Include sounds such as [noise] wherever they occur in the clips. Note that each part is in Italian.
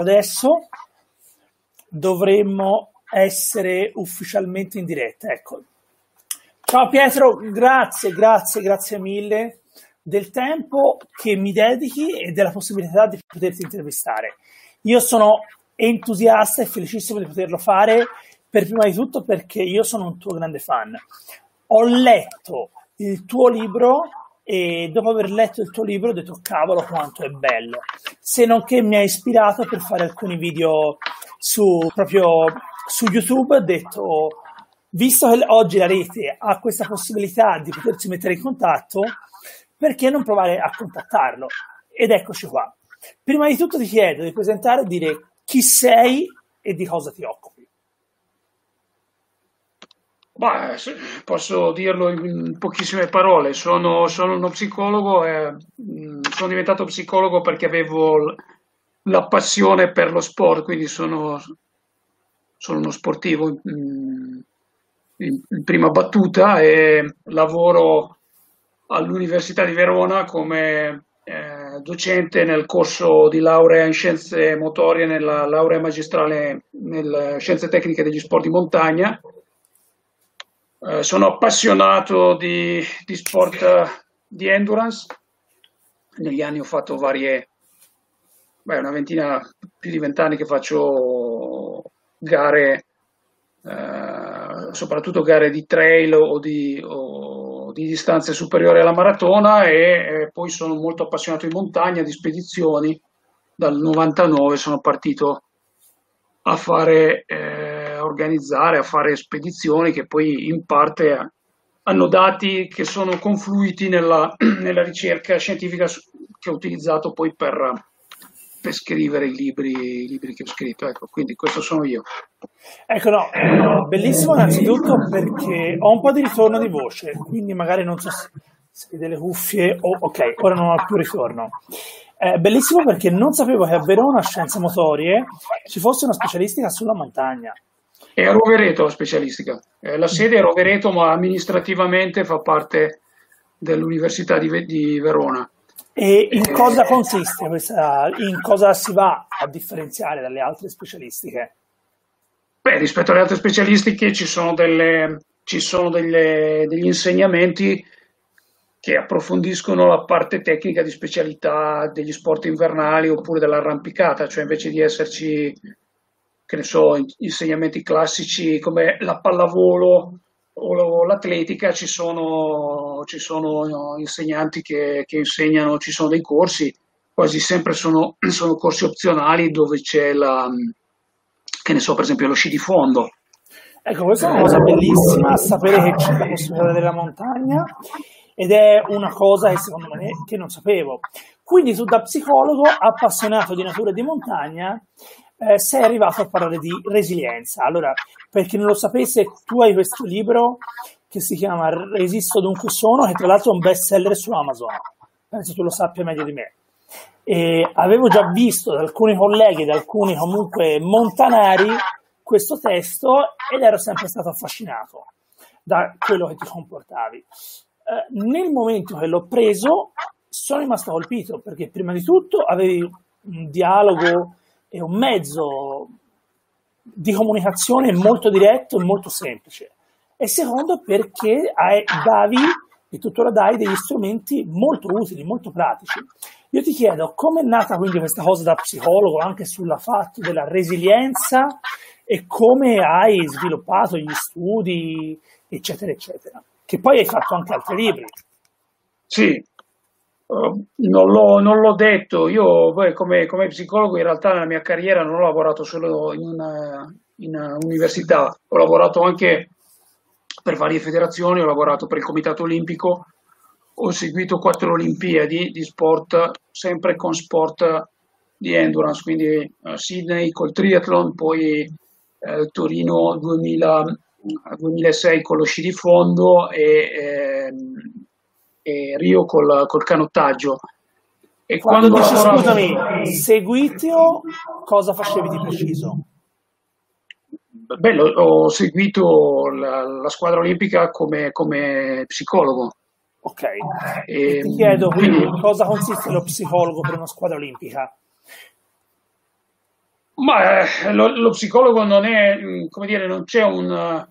Adesso dovremmo essere ufficialmente in diretta. Ecco. Ciao Pietro, grazie, grazie, grazie mille del tempo che mi dedichi e della possibilità di poterti intervistare. Io sono entusiasta e felicissimo di poterlo fare per prima di tutto perché io sono un tuo grande fan. Ho letto il tuo libro e dopo aver letto il tuo libro ho detto cavolo quanto è bello. Se non che mi ha ispirato per fare alcuni video su, proprio su YouTube, ho detto visto che oggi la rete ha questa possibilità di potersi mettere in contatto, perché non provare a contattarlo? Ed eccoci qua. Prima di tutto ti chiedo di presentare e dire chi sei e di cosa ti occupi. Bah, posso dirlo in pochissime parole, sono, sono uno psicologo e mm, sono diventato psicologo perché avevo la passione per lo sport, quindi sono, sono uno sportivo in, in, in prima battuta e lavoro all'Università di Verona come eh, docente nel corso di laurea in scienze motorie, nella laurea magistrale nelle scienze tecniche degli sport di montagna eh, sono appassionato di, di sport di endurance. Negli anni ho fatto varie, beh, una ventina, più di vent'anni che faccio gare, eh, soprattutto gare di trail o di, o di distanze superiori alla maratona e, e, poi sono molto appassionato di montagna, di spedizioni. Dal 99 sono partito a fare eh, organizzare, a fare spedizioni che poi in parte hanno dati che sono confluiti nella, [clears throat] nella ricerca scientifica che ho utilizzato poi per, per scrivere i libri, i libri, che ho scritto. Ecco, quindi questo sono io. Ecco, no, bellissimo innanzitutto perché ho un po' di ritorno di voce, quindi magari non so se, se delle cuffie o oh, ok, ora non ho più ritorno. È bellissimo perché non sapevo che a Verona Scienze Motorie ci fosse una specialistica sulla montagna. È a Rovereto la specialistica. Eh, la sede è a Rovereto, ma amministrativamente fa parte dell'Università di, di Verona. E in eh, cosa consiste questa, in cosa si va a differenziare dalle altre specialistiche? Beh, rispetto alle altre specialistiche ci sono, delle, ci sono delle, degli insegnamenti che approfondiscono la parte tecnica di specialità degli sport invernali oppure dell'arrampicata, cioè invece di esserci che ne so, insegnamenti classici come la pallavolo o l'atletica, ci sono, ci sono insegnanti che, che, insegnano, ci sono dei corsi, quasi sempre sono, [clears throat] sono corsi opzionali dove c'è la, che ne so, per esempio lo sci di fondo. Ecco, questa è una cosa bellissima, sapere che c'è la possibilità della montagna ed è una cosa che secondo me che non sapevo. Quindi tu da psicologo appassionato di natura e di montagna eh, sei arrivato a parlare di resilienza. Allora, per chi non lo sapesse, tu hai questo libro che si chiama Resisto dunque sono, che tra l'altro è un best seller su Amazon. Penso tu lo sappia meglio di me. E avevo già visto da alcuni colleghi, da alcuni comunque montanari, questo testo ed ero sempre stato affascinato da quello che ti comportavi. Eh, nel momento che l'ho preso sono rimasto colpito perché prima di tutto avevi un dialogo è un mezzo di comunicazione molto diretto e molto semplice. E secondo perché hai, davi e tuttora dai degli strumenti molto utili, molto pratici. Io ti chiedo come è nata quindi questa cosa da psicologo anche sulla fatto della resilienza e come hai sviluppato gli studi, eccetera, eccetera. Che poi hai fatto anche altri libri. Sì, Uh, non, l'ho, non, l'ho, detto, io come, come, psicologo in realtà nella mia carriera non ho lavorato solo in, una, in una università, ho lavorato anche per varie federazioni, ho lavorato per il Comitato Olimpico, ho seguito quattro Olimpiadi di sport, sempre con sport di endurance, quindi uh, Sydney col triathlon, poi eh, Torino 2000, 2006 con lo sci di fondo e, ehm, e Rio col, col canottaggio. E quando, quando dici, lavoravo... scusami, seguitio, cosa facevi di preciso? Beh, ho seguito la, la squadra olimpica come, come psicologo. Ok, e, ti chiedo quindi cosa consiste lo psicologo per una squadra olimpica? Ma eh, lo, lo, psicologo non è, mm, come dire, non c'è un,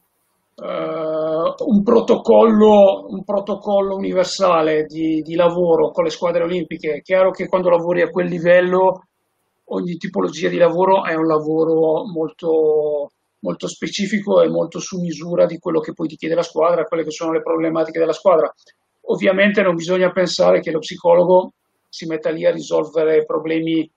uh, un, protocollo, un protocollo, universale di, di, lavoro con le squadre olimpiche. È chiaro che quando lavori a quel livello, ogni tipologia di lavoro è un lavoro molto, molto specifico e molto su misura di quello che poi ti chiede la squadra, quelle che sono le problematiche della squadra. Ovviamente non bisogna pensare che lo psicologo si metta lì a risolvere problemi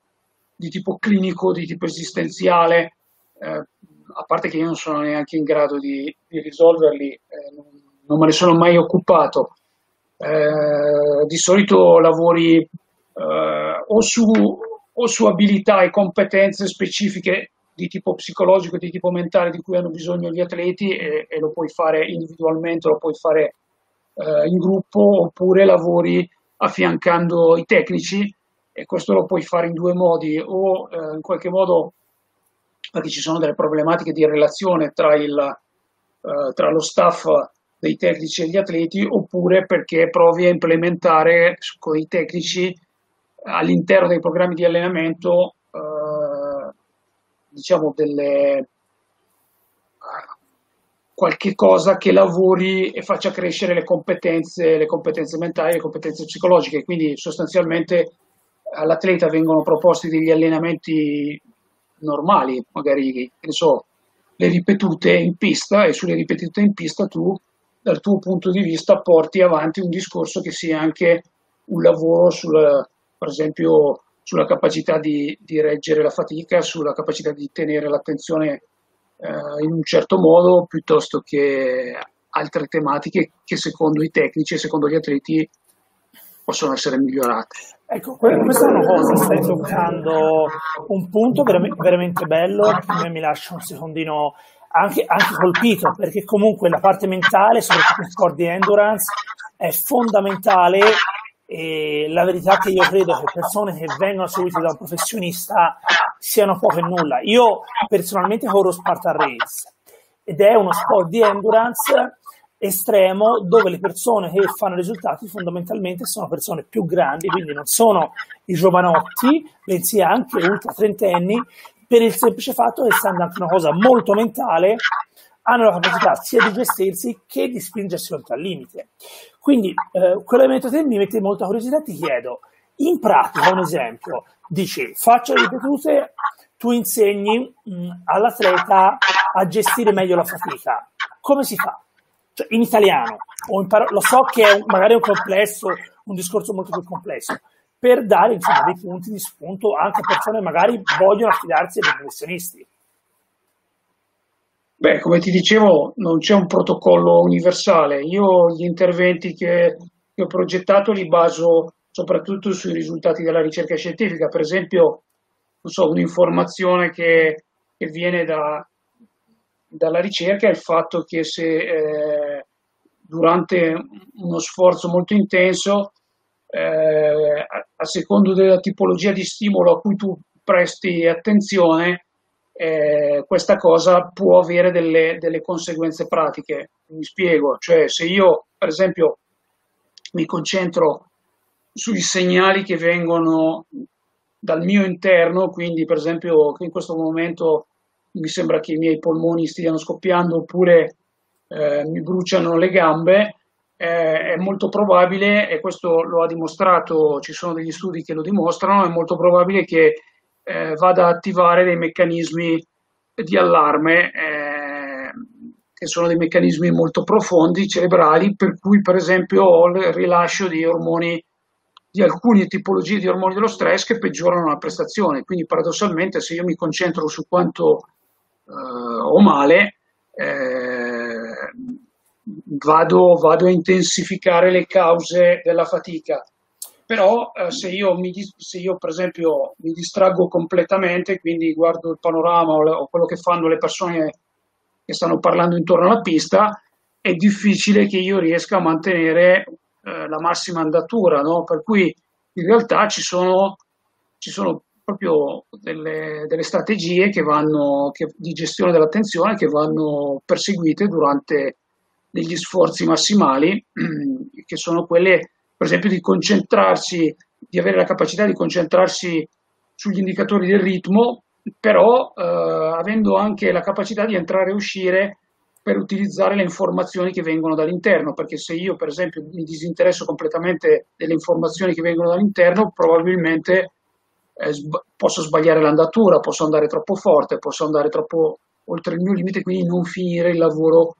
di tipo clinico, di tipo esistenziale, eh, a parte che io non sono neanche in grado di, di risolverli, eh, non, me ne sono mai occupato. Eh, di solito lavori eh, o su, o su abilità e competenze specifiche di tipo psicologico, di tipo mentale di cui hanno bisogno gli atleti e, e lo puoi fare individualmente, lo puoi fare eh, in gruppo oppure lavori affiancando i tecnici e questo lo puoi fare in due modi, o eh, in qualche modo perché ci sono delle problematiche di relazione tra, il, eh, tra lo staff dei tecnici e gli atleti, oppure perché provi a implementare con i tecnici all'interno dei programmi di allenamento eh, diciamo delle qualche cosa che lavori e faccia crescere le competenze, le competenze mentali, le competenze psicologiche. Quindi sostanzialmente all'atleta vengono proposti degli allenamenti normali, magari so, le ripetute in pista e sulle ripetute in pista tu dal tuo punto di vista porti avanti un discorso che sia anche un lavoro sul, per esempio sulla capacità di, di reggere la fatica, sulla capacità di tenere l'attenzione eh, in un certo modo piuttosto che altre tematiche che secondo i tecnici e secondo gli atleti possono essere migliorate. Ecco, questa è una cosa, stai toccando un punto veramente bello che mi lascia un secondino anche, anche, colpito, perché comunque la parte mentale, soprattutto in sport di endurance, è fondamentale e la verità che io credo che persone che vengono seguite da un professionista siano poco e nulla. Io personalmente corro Spartan Race ed è uno sport di endurance estremo dove le persone che fanno risultati fondamentalmente sono persone più grandi, quindi non sono i giovanotti, bensì anche ultra trentenni, per il semplice fatto che essendo anche una cosa molto mentale, hanno la capacità sia di gestirsi che di spingersi oltre al limite. Quindi, eh, quell'elemento te mi mette molta curiosità ti chiedo, in pratica, un esempio, dici, faccio le ripetute, tu insegni mh, all'atleta a gestire meglio la fatica. Come si fa? Cioè, in italiano, imparo- lo so che è magari un complesso, un discorso molto più complesso, per dare insomma, dei punti di spunto anche a persone che magari vogliono affidarsi ai professionisti. Beh, come ti dicevo, non c'è un protocollo universale. Io gli interventi che, che ho progettato li baso soprattutto sui risultati della ricerca scientifica. Per esempio, so, un'informazione che, che viene da, dalla ricerca è il fatto che se eh, durante uno sforzo molto intenso, eh, a, a, secondo della tipologia di stimolo a cui tu presti attenzione, eh, questa cosa può avere delle, delle conseguenze pratiche. Mi spiego, cioè se io per esempio mi concentro sui segnali che vengono dal mio interno, quindi per esempio in questo momento mi sembra che i miei polmoni stiano scoppiando oppure eh, mi bruciano le gambe, eh, è molto probabile, e questo lo ha dimostrato, ci sono degli studi che lo dimostrano, è molto probabile che eh, vada a attivare dei meccanismi di allarme, eh, che sono dei meccanismi molto profondi, cerebrali, per cui per esempio ho il rilascio di ormoni di alcune tipologie di ormoni dello stress che peggiorano la prestazione. Quindi paradossalmente se io mi concentro su quanto o male, eh, vado, vado, a intensificare le cause della fatica. però eh, se, io mi, se, io per esempio mi distraggo completamente, quindi guardo il panorama o, o, quello che fanno le persone che stanno parlando intorno alla pista, è difficile che io riesca a mantenere eh, la massima andatura, no? per cui in realtà ci sono, ci sono proprio delle, delle strategie che vanno, che, di gestione dell'attenzione che vanno perseguite durante degli sforzi massimali, [clears throat] che sono quelle, per esempio, di concentrarsi, di avere la capacità di concentrarsi sugli indicatori del ritmo, però eh, avendo anche la capacità di entrare e uscire per utilizzare le informazioni che vengono dall'interno, perché se io per esempio mi disinteresso completamente delle informazioni che vengono dall'interno, probabilmente eh, posso sbagliare l'andatura, posso andare troppo forte, posso andare troppo oltre il mio limite, quindi non finire il lavoro,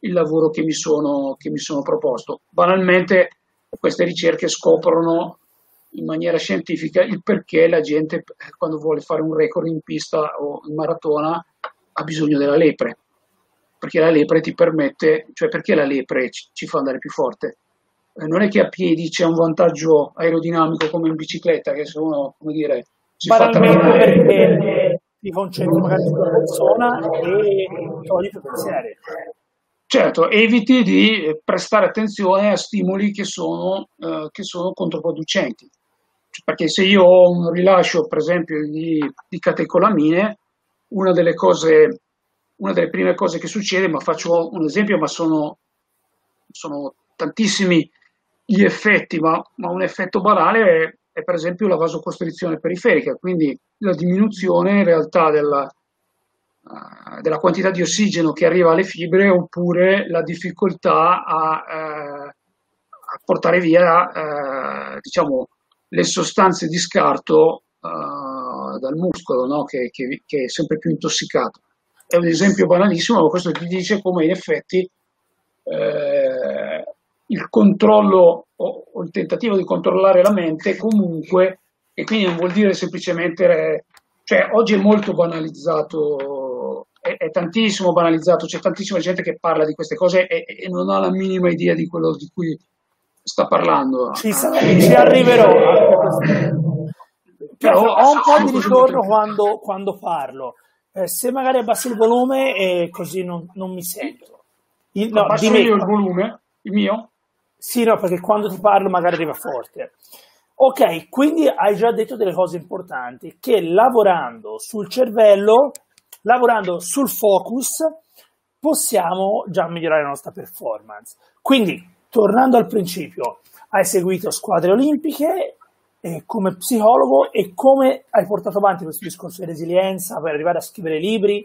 il lavoro che, mi sono, che mi sono proposto. Banalmente queste ricerche scoprono in maniera scientifica il perché la gente quando vuole fare un record in pista o in maratona ha bisogno della lepre perché la lepre ti permette, cioè perché la lepre ci, ci fa andare più forte eh, non è che a piedi c'è un vantaggio aerodinamico come in bicicletta, che se uno, come dire, si fa trainare... perché ti concentri magari sulla persona e togli i tuoi pensieri. Certo, eviti di prestare attenzione a stimoli che sono, eh, che sono controproducenti. Cioè, perché se io ho un rilascio, per esempio, di, di catecolamine, una delle cose, una delle prime cose che succede, ma faccio un esempio, ma sono, sono tantissimi gli effetti, ma, ma un effetto banale è, è, per esempio la vasocostrizione periferica, quindi la diminuzione in realtà della, uh, della quantità di ossigeno che arriva alle fibre oppure la difficoltà a, uh, a portare via uh, diciamo, le sostanze di scarto dal muscolo no? che, che, che, è sempre più intossicato. È un esempio banalissimo, ma questo ti dice come in effetti eh, il controllo o, il tentativo di controllare la mente comunque, e quindi non vuol dire semplicemente, cioè oggi è molto banalizzato, è, è tantissimo banalizzato, c'è tantissima gente che parla di queste cose e, e non ha la minima idea di quello di cui sta parlando. Ci, ci arriverò. Però ho un po' di ritorno quando, quando parlo. Eh, se magari abbassi il volume eh, così non, non mi sento. Il, no, Abbasso io il volume? Il mio? Sì, no, perché quando ti parlo magari arriva forte. Ok, quindi hai già detto delle cose importanti, che lavorando sul cervello, lavorando sul focus, possiamo già migliorare la nostra performance. Quindi, tornando al principio, hai seguito squadre olimpiche eh, come psicologo e come hai portato avanti questo discorso di resilienza per arrivare a scrivere libri,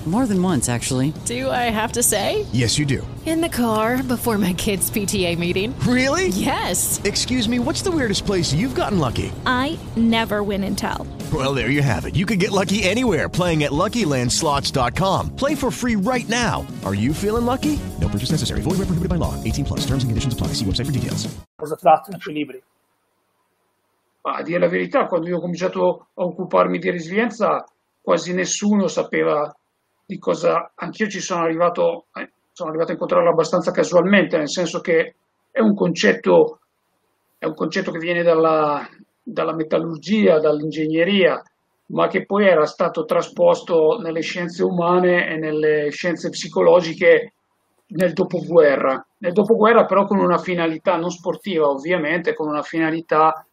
More than once, actually. Do I have to say? Yes, you do. In the car before my kids' PTA meeting. Really? Yes. Excuse me, what's the weirdest place you've gotten lucky? I never win and tell. Well, there you have it. You can get lucky anywhere playing at LuckyLandSlots.com. Play for free right now. Are you feeling lucky? No purchase necessary. Void where prohibited by law. 18 plus. Terms and conditions apply. See website for details. Cosa trattano i tuoi libri? A dire la verità, quando io ho cominciato a occuparmi di resilienza, quasi nessuno sapeva di cosa... Anch'io ci sono arrivato, eh, sono arrivato a incontrarlo abbastanza casualmente, nel senso che è un concetto, è un concetto che viene dalla, dalla metallurgia, dall'ingegneria, ma che poi era stato trasposto nelle scienze umane e nelle scienze psicologiche nel dopoguerra. Nel dopoguerra però con una finalità non sportiva, ovviamente, con una finalità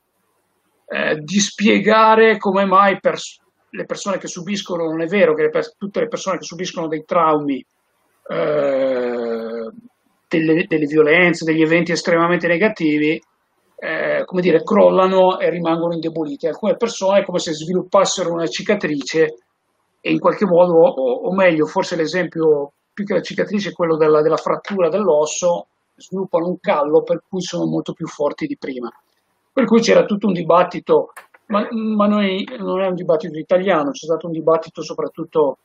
eh, di spiegare come mai pers- le persone che subiscono, non è vero che le tutte le persone che subiscono dei traumi, eh, delle, delle, violenze, degli eventi estremamente negativi, eh, come dire, crollano e rimangono indeboliti. Alcune persone è come se sviluppassero una cicatrice e in qualche modo, o, o meglio, forse l'esempio più che la cicatrice è quello della, della frattura dell'osso, sviluppano un callo per cui sono molto più forti di prima. Per cui c'era tutto un dibattito, ma, ma noi, non è un dibattito italiano, c'è stato un dibattito soprattutto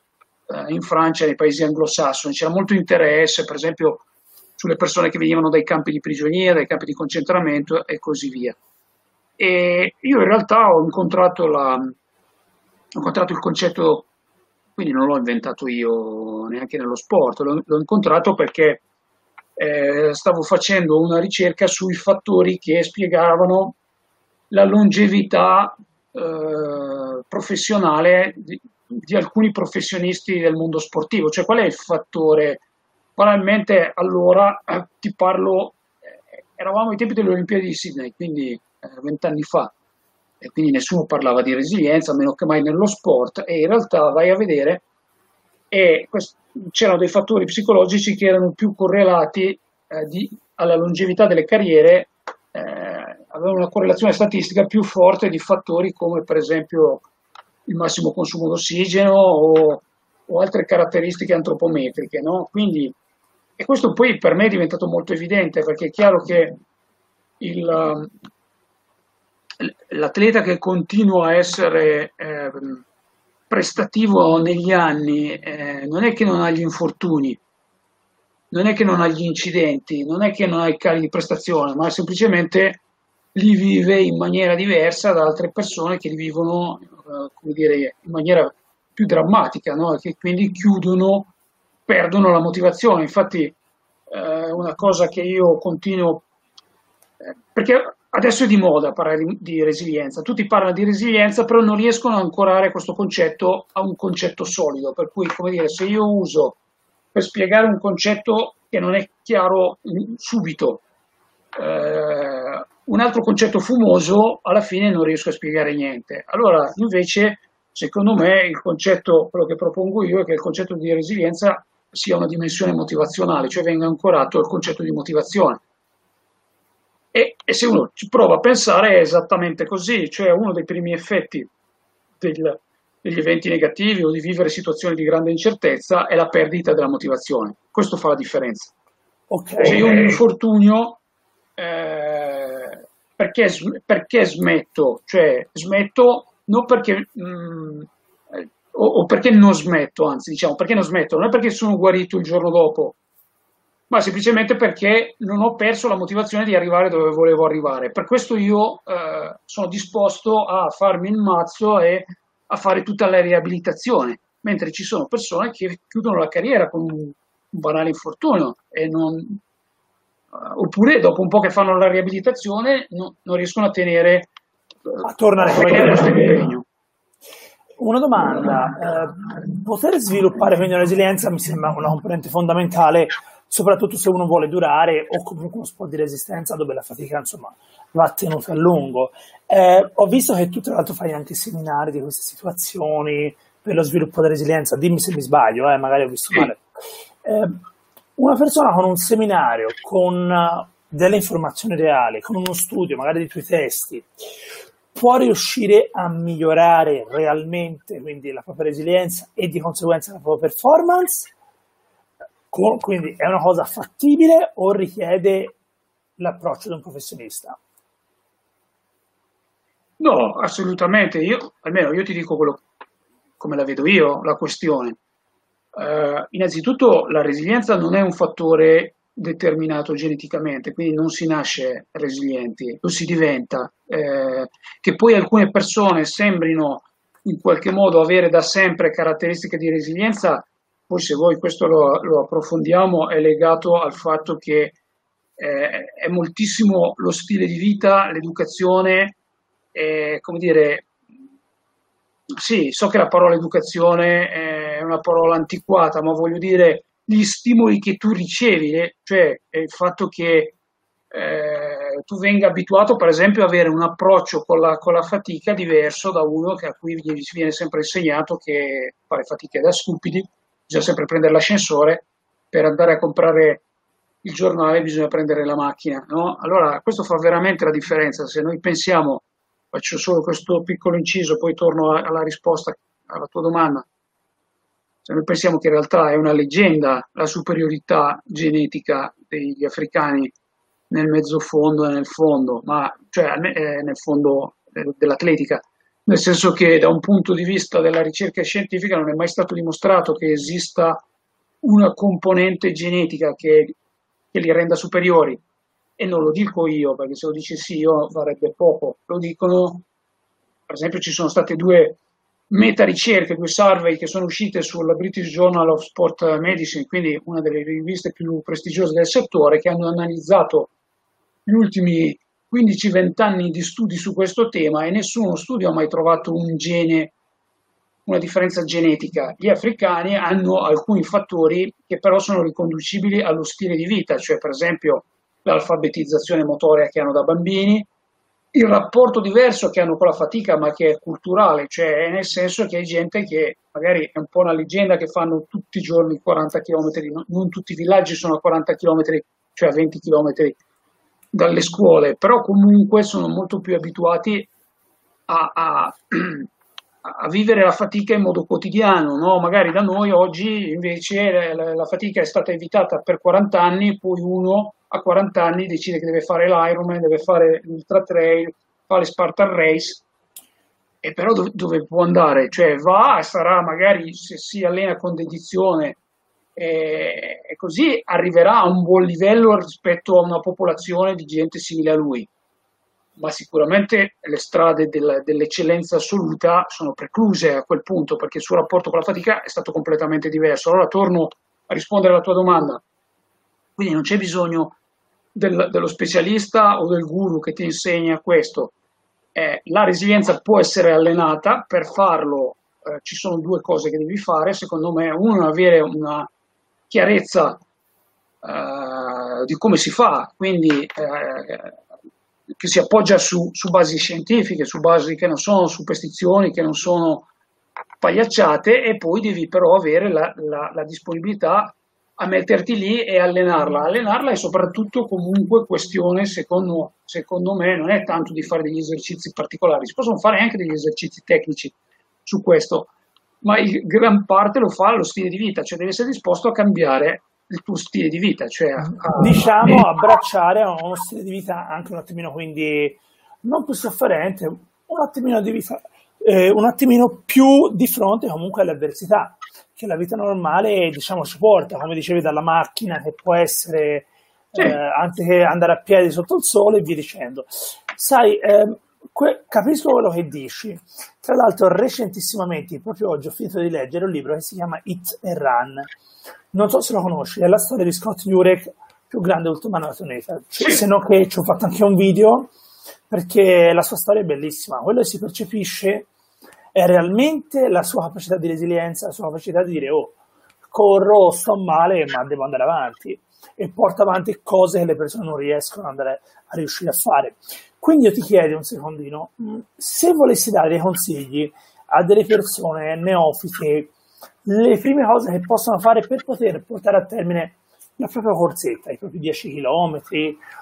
eh, in Francia, nei paesi anglosassoni, c'era molto interesse, per esempio, sulle persone che venivano dai campi di prigionia, dai campi di concentramento e così via. E io in realtà ho incontrato, la, ho incontrato il concetto, quindi non l'ho inventato io neanche nello sport, l'ho, l'ho incontrato perché eh, stavo facendo una ricerca sui fattori che spiegavano la longevità eh, professionale di, di, alcuni professionisti del mondo sportivo, cioè qual è il fattore? Banalmente allora eh, ti parlo, eh, eravamo ai tempi delle Olimpiadi di Sydney, quindi eh, vent'anni fa, e quindi nessuno parlava di resilienza, meno che mai nello sport, e in realtà vai a vedere e quest- c'erano dei fattori psicologici che erano più correlati eh, di, alla longevità delle carriere, avevano una correlazione statistica più forte di fattori come per esempio il massimo consumo d'ossigeno o, o altre caratteristiche antropometriche. No? Quindi, e questo poi per me è diventato molto evidente perché è chiaro che il, l'atleta che continua a essere eh, prestativo negli anni eh, non è che non ha gli infortuni, non è che non ha gli incidenti, non è che non ha i cali di prestazione, ma semplicemente li vive in maniera diversa da altre persone che li vivono eh, come dire, in maniera più drammatica, no? che quindi chiudono, perdono la motivazione. Infatti eh, una cosa che io continuo, eh, perché Adesso è di moda parlare di, di, resilienza, tutti parlano di resilienza, però non riescono a ancorare questo concetto a un concetto solido, per cui, come dire, se io uso per spiegare un concetto che non è chiaro subito, eh, un altro concetto fumoso, alla fine non riesco a spiegare niente. Allora, invece, secondo me, il concetto, quello che propongo io è che il concetto di resilienza sia una dimensione motivazionale, cioè venga ancorato al concetto di motivazione e, e, se uno ci prova a pensare è esattamente così, cioè uno dei primi effetti del, degli eventi negativi o di vivere situazioni di grande incertezza è la perdita della motivazione. Questo fa la differenza. Okay. Se io un infortunio, eh, perché, perché, smetto? Cioè smetto non perché... Mh, mm, o, o perché non smetto, anzi diciamo perché non smetto, non è perché sono guarito il giorno dopo, ma semplicemente perché non ho perso la motivazione di arrivare dove volevo arrivare. Per questo io eh, sono disposto a farmi il mazzo e a fare tutta la riabilitazione, mentre ci sono persone che chiudono la carriera con un, banale infortunio e non, oppure dopo un po' che fanno la riabilitazione no, non riescono a tenere uh, a tornare a questo impegno. Una domanda, eh, poter sviluppare meglio la resilienza mi sembra una componente fondamentale soprattutto se uno vuole durare o comunque uno sport di resistenza dove la fatica insomma va tenuta a lungo. Eh, ho visto che tu tra l'altro fai anche seminari di queste situazioni per lo sviluppo della resilienza, dimmi se mi sbaglio, eh, magari ho visto male. Eh, una persona con un seminario, con uh, delle informazioni reali, con uno studio magari dei tuoi testi, può riuscire a migliorare realmente quindi la propria resilienza e di conseguenza la propria performance quindi è una cosa fattibile o richiede l'approccio di un professionista? No, assolutamente. Io, almeno io ti dico quello, come la vedo io, la questione. Uh, innanzitutto la resilienza non è un fattore determinato geneticamente, quindi non si nasce resilienti, lo si diventa. Eh, che poi alcune persone sembrino in qualche modo avere da sempre caratteristiche di resilienza poi se voi questo lo, lo approfondiamo è legato al fatto che eh, è moltissimo lo stile di vita, l'educazione, eh, come dire, sì, so che la parola educazione è una parola antiquata, ma voglio dire gli stimoli che tu ricevi, eh, cioè il fatto che eh, tu venga abituato, per esempio, ad avere un approccio con la, con la fatica diverso da uno che, a cui viene sempre insegnato che fare fatica è da stupidi, bisogna sempre prendere l'ascensore per andare a comprare il giornale bisogna prendere la macchina, no? Allora questo fa veramente la differenza. Se noi pensiamo, faccio solo questo piccolo inciso, poi torno alla risposta alla tua domanda. Se noi pensiamo che in realtà è una leggenda la superiorità genetica degli africani nel mezzofondo e nel fondo, ma cioè eh, nel fondo eh, dell'atletica, nel senso che da un punto di vista della ricerca scientifica non è mai stato dimostrato che esista una componente genetica che, che li renda superiori. E non lo dico io, perché se lo dicessi io varrebbe poco. Lo dicono, per esempio, ci sono state due meta ricerche, due survey che sono uscite sulla British Journal of Sport Medicine, quindi una delle riviste più prestigiose del settore, che hanno analizzato gli ultimi 15-20 anni di studi su questo tema e nessuno studio ha mai trovato un gene, una differenza genetica. Gli africani hanno alcuni fattori che però sono riconducibili allo stile di vita, cioè per esempio l'alfabetizzazione motoria che hanno da bambini, il rapporto diverso che hanno con la fatica, ma che è culturale, cioè nel senso che è gente che magari è un po' una leggenda che fanno tutti i giorni 40 km, non tutti i villaggi sono a 40 km, cioè a 20 km dalle scuole, però comunque sono molto più abituati a, a, [clears throat] a vivere la fatica in modo quotidiano, no? magari da noi oggi invece la, fatica è stata evitata per 40 anni, poi uno a 40 anni decide che deve fare l'Ironman, deve fare l'Ultra Trail, fa le Spartan Race, e però dove, dove può andare? Cioè va, sarà magari se si allena con dedizione e così arriverà a un buon livello rispetto a una popolazione di gente simile a lui. Ma sicuramente le strade del, dell'eccellenza assoluta sono precluse a quel punto perché il suo rapporto con la fatica è stato completamente diverso. Allora torno a rispondere alla tua domanda. Quindi non c'è bisogno del, dello specialista o del guru che ti insegna questo. Eh, la resilienza può essere allenata, per farlo eh, ci sono due cose che devi fare, secondo me, uno avere una chiarezza eh, di come si fa, quindi eh, che si appoggia su, su, basi scientifiche, su basi che non sono superstizioni, che non sono pagliacciate e poi devi però avere la, la, la disponibilità a metterti lì e allenarla. Allenarla è soprattutto comunque questione, secondo, secondo me, non è tanto di fare degli esercizi particolari, si possono fare anche degli esercizi tecnici su questo, ma in gran parte lo fa lo stile di vita, cioè devi essere disposto a cambiare il tuo stile di vita. Cioè a, diciamo abbracciare uno stile di vita anche un attimino quindi non più sofferente, un attimino di vita, eh, un attimino più di fronte comunque alle avversità che la vita normale diciamo ci porta, come dicevi, dalla macchina che può essere sì. eh, anche andare a piedi sotto il sole e via dicendo. Sai, eh, que- capisco quello che dici. Tra l'altro, recentissimamente, proprio oggi, ho finito di leggere un libro che si chiama It and Run. Non so se lo conosci, è la storia di Scott Jurek, più grande ultramaratoneta. Sì. Se no che ci ho fatto anche un video, perché la sua storia è bellissima. Quello che si percepisce è realmente la sua capacità di resilienza, la sua capacità di dire, oh, corro, sto male, ma devo andare avanti. E porta avanti cose che le persone non riescono ad andare a riuscire a fare. Quindi io ti chiedo un secondino, mm, se volessi dare dei consigli a delle persone neofite, le prime cose che possono fare per poter portare a termine la propria corsetta, i propri 10 km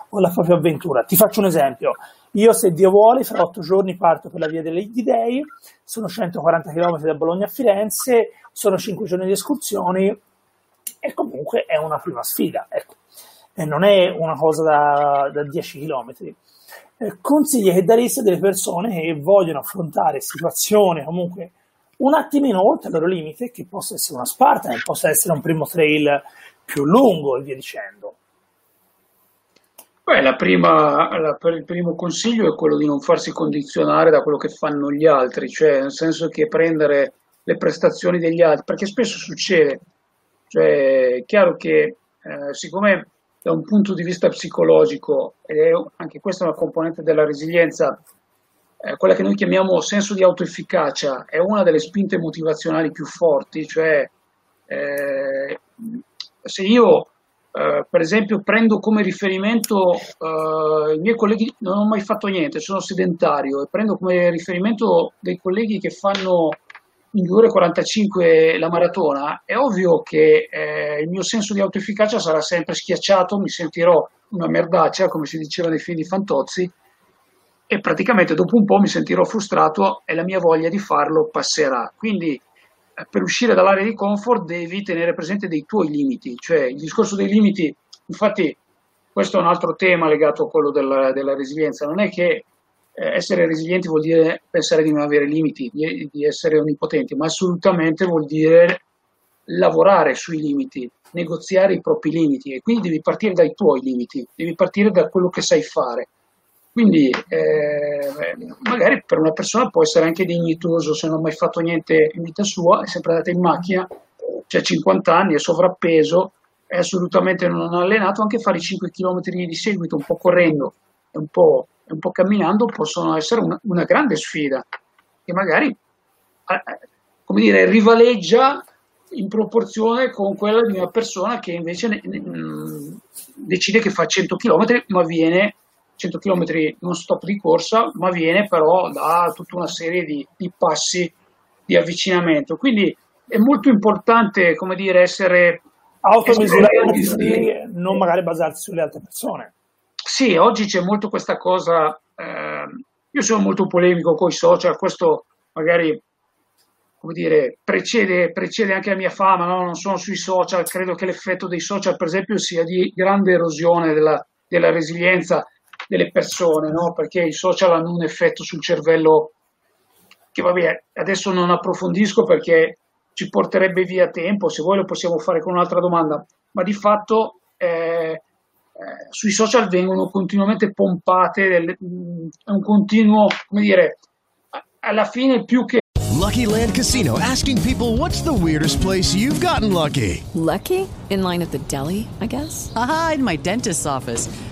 o la propria avventura. Ti faccio un esempio. Io, se Dio vuole, fra otto giorni parto per la via degli dei, sono 140 km da Bologna a Firenze, sono 5 giorni di escursioni e comunque è una prima sfida. Ecco. E non è una cosa da, da 10 km consigli che daresti a delle persone che vogliono affrontare situazioni comunque un attimino oltre il loro limite, che possa essere una Spartan, possa essere un primo trail più lungo e via dicendo? Beh, la prima, la, il primo consiglio è quello di non farsi condizionare da quello che fanno gli altri, cioè nel senso che prendere le prestazioni degli altri, perché spesso succede, cioè è chiaro che eh, siccome da un punto di vista psicologico, ed è anche questa una componente della resilienza, eh, quella che noi chiamiamo senso di autoefficacia, è una delle spinte motivazionali più forti, cioè eh, se io eh, per esempio prendo come riferimento eh, i miei colleghi, non ho mai fatto niente, sono sedentario e prendo come riferimento dei colleghi che fanno in 2 ore e 45 la maratona, è ovvio che eh, il mio senso di autoefficacia sarà sempre schiacciato, mi sentirò una merdaccia, come si diceva nei film di Fantozzi, e praticamente dopo un po' mi sentirò frustrato e la mia voglia di farlo passerà. Quindi eh, per uscire dall'area di comfort devi tenere presente dei tuoi limiti, cioè il discorso dei limiti, infatti questo è un altro tema legato a quello della, della resilienza, non è che eh, essere resilienti vuol dire pensare di non avere limiti, di, di essere onnipotenti, ma assolutamente vuol dire lavorare sui limiti, negoziare i propri limiti e quindi devi partire dai tuoi limiti, devi partire da quello che sai fare. Quindi eh, magari per una persona può essere anche dignitoso se non ha mai fatto niente in vita sua, è sempre andata in macchina, ha 50 anni, è sovrappeso, è assolutamente non allenato, anche fare i 5 km di seguito, un po' correndo e un po', un po camminando, possono essere una, una, grande sfida che magari eh, come dire, rivaleggia in proporzione con quella di una persona che invece ne, ne, mm, decide che fa 100 km ma viene 100 km non stop di corsa ma viene però da tutta una serie di, di passi di avvicinamento. Quindi è molto importante come dire essere automisurarsi non magari basarsi sulle altre persone sì oggi c'è molto questa cosa eh, io sono molto polemico con i social questo magari come dire, precede, precede, anche la mia fama, no? non sono sui social, credo che l'effetto dei social, per esempio, sia di grande erosione della, della resilienza delle persone, no? perché i social hanno un effetto sul cervello che, vabbè, adesso non approfondisco perché ci porterebbe via tempo, se vuoi lo possiamo fare con un'altra domanda, ma di fatto eh, eh, sui social vengono continuamente pompate, del, mm, un continuo, come dire, alla fine più che Lucky Land Casino asking people what's the weirdest place you've gotten lucky? Lucky? In line at the deli, I guess? Aha, in my dentist's office.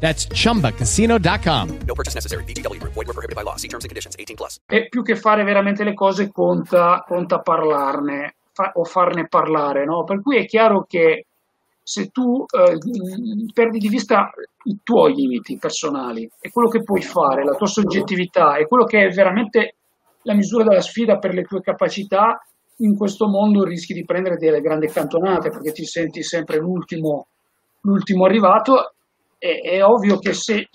That's chumbacasino.com. No purchase necessary. BGW. Void were prohibited by law. See terms and conditions. 18 plus. E più che fare veramente le cose conta, conta parlarne fa, o farne parlare, no? Per cui è chiaro che se tu eh, perdi di vista i tuoi limiti personali e quello che puoi fare, la tua soggettività e quello che è veramente la misura della sfida per le tue capacità, in questo mondo rischi di prendere delle grandi cantonate perché ti senti sempre l'ultimo, l'ultimo arrivato è, è ovvio che se, eh,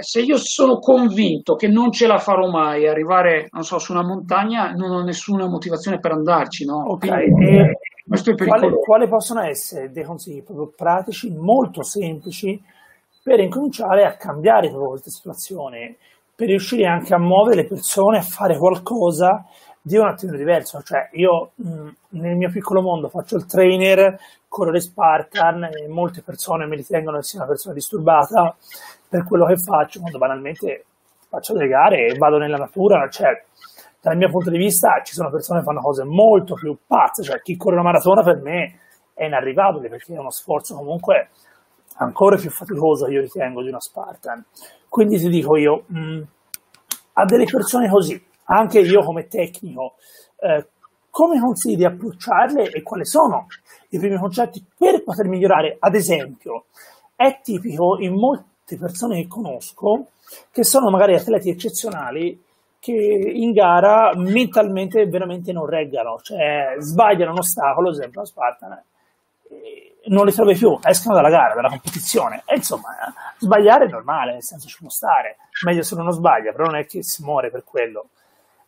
se, io sono convinto che non ce la farò mai arrivare, non so, su una montagna, non ho nessuna motivazione per andarci, no? Ok, e questo è quali, quali possono essere dei consigli proprio pratici, molto semplici, per incominciare a cambiare proprio questa situazione, per riuscire anche a muovere le persone a fare qualcosa di un attimo diverso. Cioè, io mh, nel mio piccolo mondo faccio il trainer, corro le Spartan e molte persone mi ritengono che sia una persona disturbata per quello che faccio, quando banalmente faccio delle gare e vado nella natura, cioè dal mio punto di vista ci sono persone che fanno cose molto più pazze, cioè chi corre una maratona per me è inarrivabile perché è uno sforzo comunque ancora più faticoso io ritengo di una Spartan. Quindi ti dico io, mh, a delle persone così, anche io come tecnico, eh, come consigli di approcciarle e quali sono i primi concetti per poter migliorare? Ad esempio, è tipico in molte persone che conosco che sono magari atleti eccezionali che in gara mentalmente veramente non reggano, cioè sbagliano un ostacolo, ad esempio la Spartan, non li trovi più, escono dalla gara, dalla competizione. E insomma, sbagliare è normale, nel senso ci può stare, meglio se uno sbaglia, però non è che si muore per quello.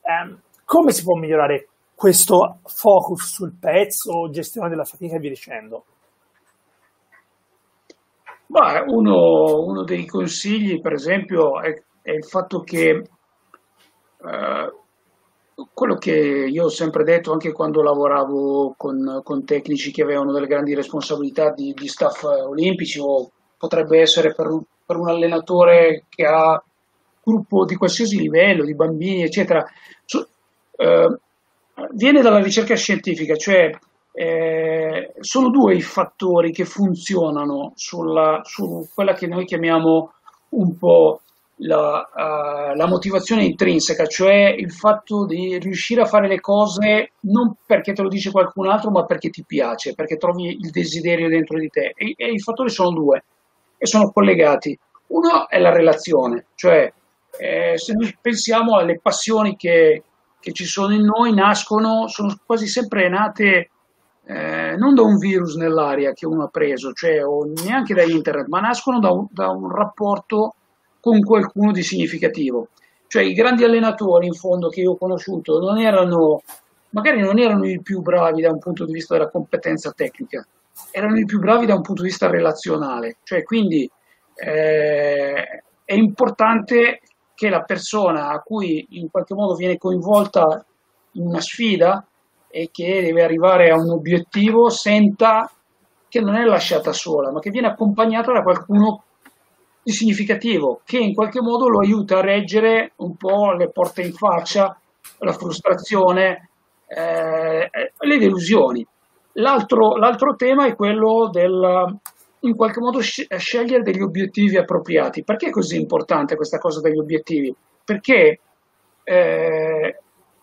Eh, come si può migliorare questo focus sul pezzo, gestione della fatica e via dicendo? Beh, uno, uno, dei consigli, per esempio, è, è, il fatto che eh, quello che io ho sempre detto anche quando lavoravo con, con tecnici che avevano delle grandi responsabilità di, di staff olimpici o potrebbe essere per per un allenatore che ha gruppo di qualsiasi livello, di bambini, eccetera, so, eh, viene dalla ricerca scientifica, cioè eh, sono due i fattori che funzionano sulla, su quella che noi chiamiamo un po' la, uh, la, motivazione intrinseca, cioè il fatto di riuscire a fare le cose non perché te lo dice qualcun altro, ma perché ti piace, perché trovi il desiderio dentro di te. E, e i fattori sono due e sono collegati. Uno è la relazione, cioè eh, se noi pensiamo alle passioni che, che, ci sono in noi, nascono, sono quasi sempre nate eh, non da un virus nell'aria che uno ha preso, cioè, o neanche da internet, ma nascono da un, da un rapporto con qualcuno di significativo. Cioè i grandi allenatori in fondo che io ho conosciuto non erano, magari non erano i più bravi da un punto di vista della competenza tecnica, erano i più bravi da un punto di vista relazionale. Cioè quindi eh, è importante che la persona a cui in qualche modo viene coinvolta in una sfida e che deve arrivare a un obiettivo senta che non è lasciata sola, ma che viene accompagnata da qualcuno di significativo che in qualche modo lo aiuta a reggere un po' le porte in faccia, la frustrazione, eh, le delusioni. L'altro, l'altro, tema è quello del in qualche modo scegliere degli obiettivi appropriati. Perché è così importante questa cosa degli obiettivi? Perché eh,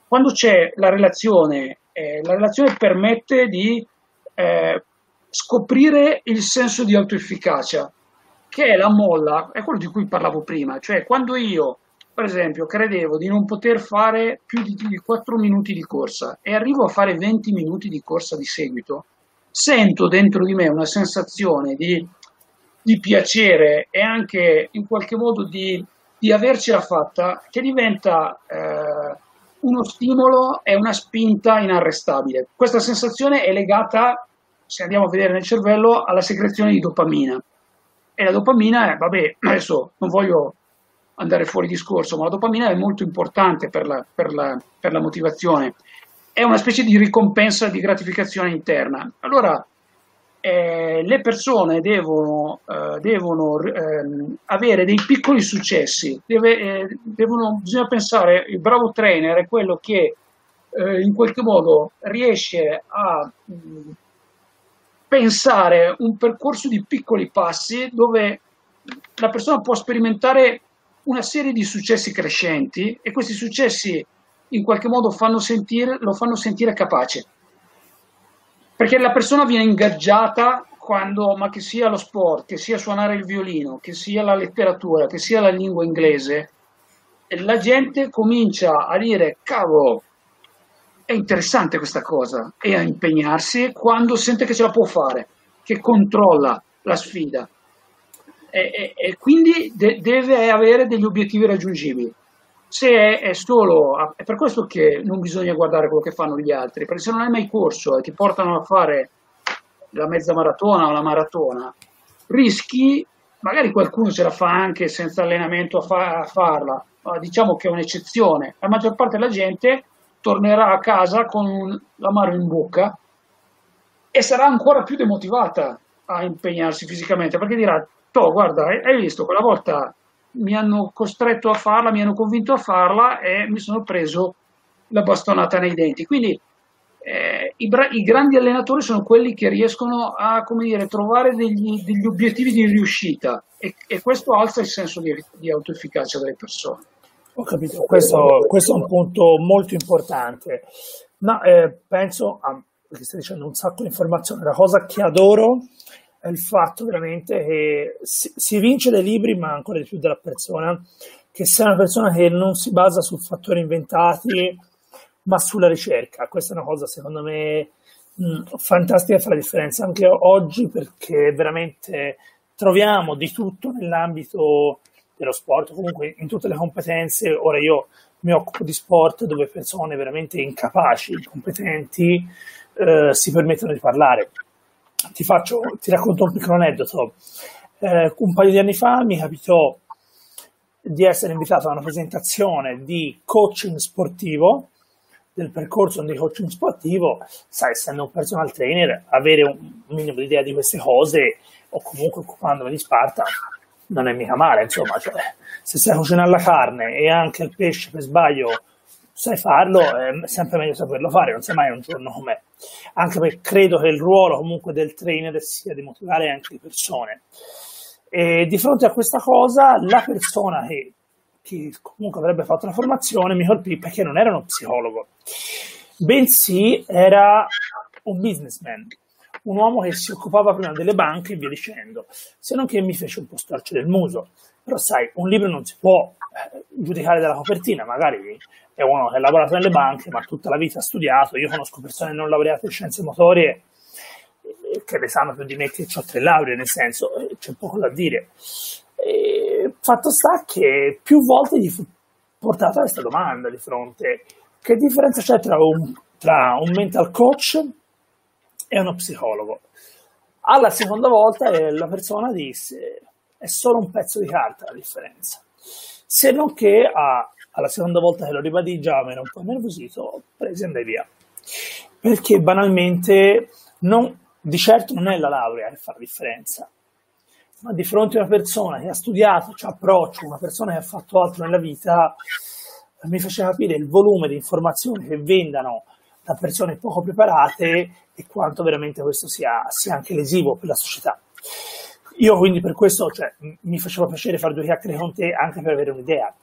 quando c'è la relazione, eh, la relazione permette di eh, scoprire il senso di autoefficacia che è la molla, è quello di cui parlavo prima, cioè quando io, per esempio, credevo di non poter fare più di 4 minuti di corsa e arrivo a fare 20 minuti di corsa di seguito, sento dentro di me una sensazione di, di piacere e anche in qualche modo di, di avercela fatta che diventa eh, uno stimolo e una spinta inarrestabile. Questa sensazione è legata, se andiamo a vedere nel cervello, alla secrezione di dopamina e la dopamina, è, vabbè, [clears throat] adesso non voglio andare fuori discorso, ma la dopamina è molto importante per la, per la, per la motivazione. È una specie di ricompensa di gratificazione interna. Allora, eh, le persone devono, eh, devono eh, avere dei piccoli successi, Deve, eh, devono, bisogna pensare, il bravo trainer è quello che eh, in qualche modo riesce a mh, pensare un percorso di piccoli passi dove la persona può sperimentare una serie di successi crescenti e questi successi in qualche modo fanno sentire, lo fanno sentire capace. Perché la persona viene ingaggiata quando, ma che sia lo sport, che sia suonare il violino, che sia la letteratura, che sia la lingua inglese, la gente comincia a dire, cavolo, è interessante questa cosa e a impegnarsi quando sente che ce la può fare, che controlla la sfida e, e, e quindi de- deve avere degli obiettivi raggiungibili. Se è, è solo, è per questo che non bisogna guardare quello che fanno gli altri, perché se non hai mai corso e ti portano a fare la mezza maratona o la maratona, rischi, magari qualcuno ce la fa anche senza allenamento a, fa- a farla, ma diciamo che è un'eccezione. La maggior parte della gente tornerà a casa con l'amaro in bocca e sarà ancora più demotivata a impegnarsi fisicamente perché dirà, to, guarda, hai visto, quella volta mi hanno costretto a farla, mi hanno convinto a farla e mi sono preso la bastonata nei denti. Quindi eh, i, i, grandi allenatori sono quelli che riescono a dire, trovare degli, degli obiettivi di riuscita e, e, questo alza il senso di, di autoefficacia delle persone. Ho capito, questo, questo, è un punto molto importante. No, eh, penso a, perché stai dicendo un sacco di informazioni. La cosa che adoro è il fatto veramente che si, si, vince dai libri, ma ancora di più dalla persona, che sia una persona che non si basa su fattori inventati, ma sulla ricerca. Questa è una cosa, secondo me, mh, fantastica e fa la differenza anche oggi perché veramente troviamo di tutto nell'ambito dello sport, comunque in tutte le competenze. Ora io mi occupo di sport dove persone veramente incapaci, incompetenti, eh, si permettono di parlare. Ti, faccio, ti racconto un piccolo aneddoto. Eh, un paio di anni fa mi capitò di essere invitato a una presentazione di coaching sportivo, del percorso di coaching sportivo, sai, essendo un personal trainer, avere un minimo di idea di queste cose o comunque occupandomi di Sparta non è mica male, insomma, cioè, se sai cucinare la carne e anche il pesce per sbaglio sai farlo, è sempre meglio saperlo fare, non sai mai un giorno com'è. Anche perché credo che il ruolo comunque del trainer sia di motivare anche le persone. E di fronte a questa cosa, la persona che, che comunque avrebbe fatto la formazione mi colpì perché non era uno psicologo, bensì era un businessman, un uomo che si occupava prima delle banche e via dicendo, se non che mi fece un po' storcere il muso. Però sai, un libro non si può giudicare dalla copertina, magari è uno che ha lavorato nelle banche ma tutta la vita ha studiato, io conosco persone non laureate in scienze motorie eh, che ne sanno più di me che ho tre lauree, nel senso eh, c'è poco da dire. E fatto sta che più volte gli fu portata questa domanda di fronte, che differenza c'è tra un, tra un mental coach e uno psicologo? Alla seconda volta la persona disse è solo un pezzo di carta la differenza. Se non che a, alla seconda volta che lo ribadì già mi ero un po' nervosito, presi e andai via. Perché banalmente non, di certo non è la laurea che fa la differenza, ma di fronte a una persona che ha studiato, c'ha approccio, una persona che ha fatto altro nella vita, mi faceva capire il volume di informazioni che vendano da persone poco preparate e quanto veramente questo sia, sia anche lesivo per la società. Io quindi per questo cioè, mi faceva piacere fare due chiacchiere con te anche per avere un'idea.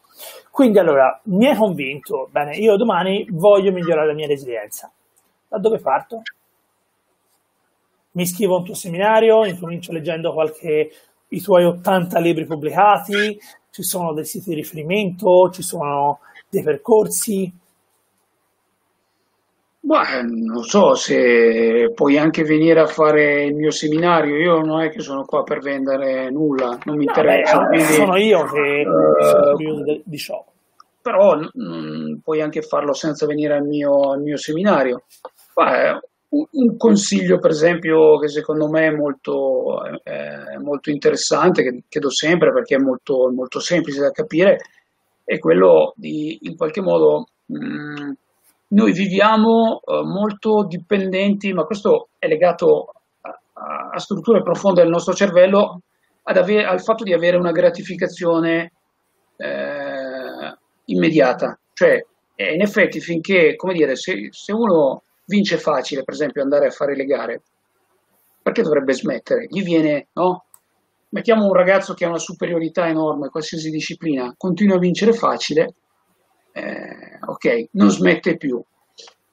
Quindi allora, mi hai convinto, bene, io domani voglio migliorare la mia resilienza. Da dove parto? Mi iscrivo a un tuo seminario, incomincio leggendo qualche, i tuoi 80 libri pubblicati, ci sono dei siti di riferimento, ci sono dei percorsi, Beh, non so se puoi anche venire a fare il mio seminario, io non è che sono qua per vendere nulla, non mi No, interessa. beh, quindi, sono io che eh, sono curioso di ciò. però mm, puoi anche farlo senza venire al mio, al mio seminario. Beh, un, un consiglio, per esempio, che secondo me è molto, eh, molto interessante, che, che do sempre perché è molto, molto semplice da capire, è quello di in qualche modo mh, noi viviamo eh, molto dipendenti, ma questo è legato a, a- strutture profonde del nostro cervello, ave- al fatto di avere una gratificazione eh, immediata. Cioè, eh, in effetti, finché, come dire, se, se uno vince facile, per esempio, andare a fare le gare, perché dovrebbe smettere? Gli viene, no? Mettiamo un ragazzo che ha una superiorità enorme qualsiasi disciplina, continua a vincere facile, eh, ok, non smette più.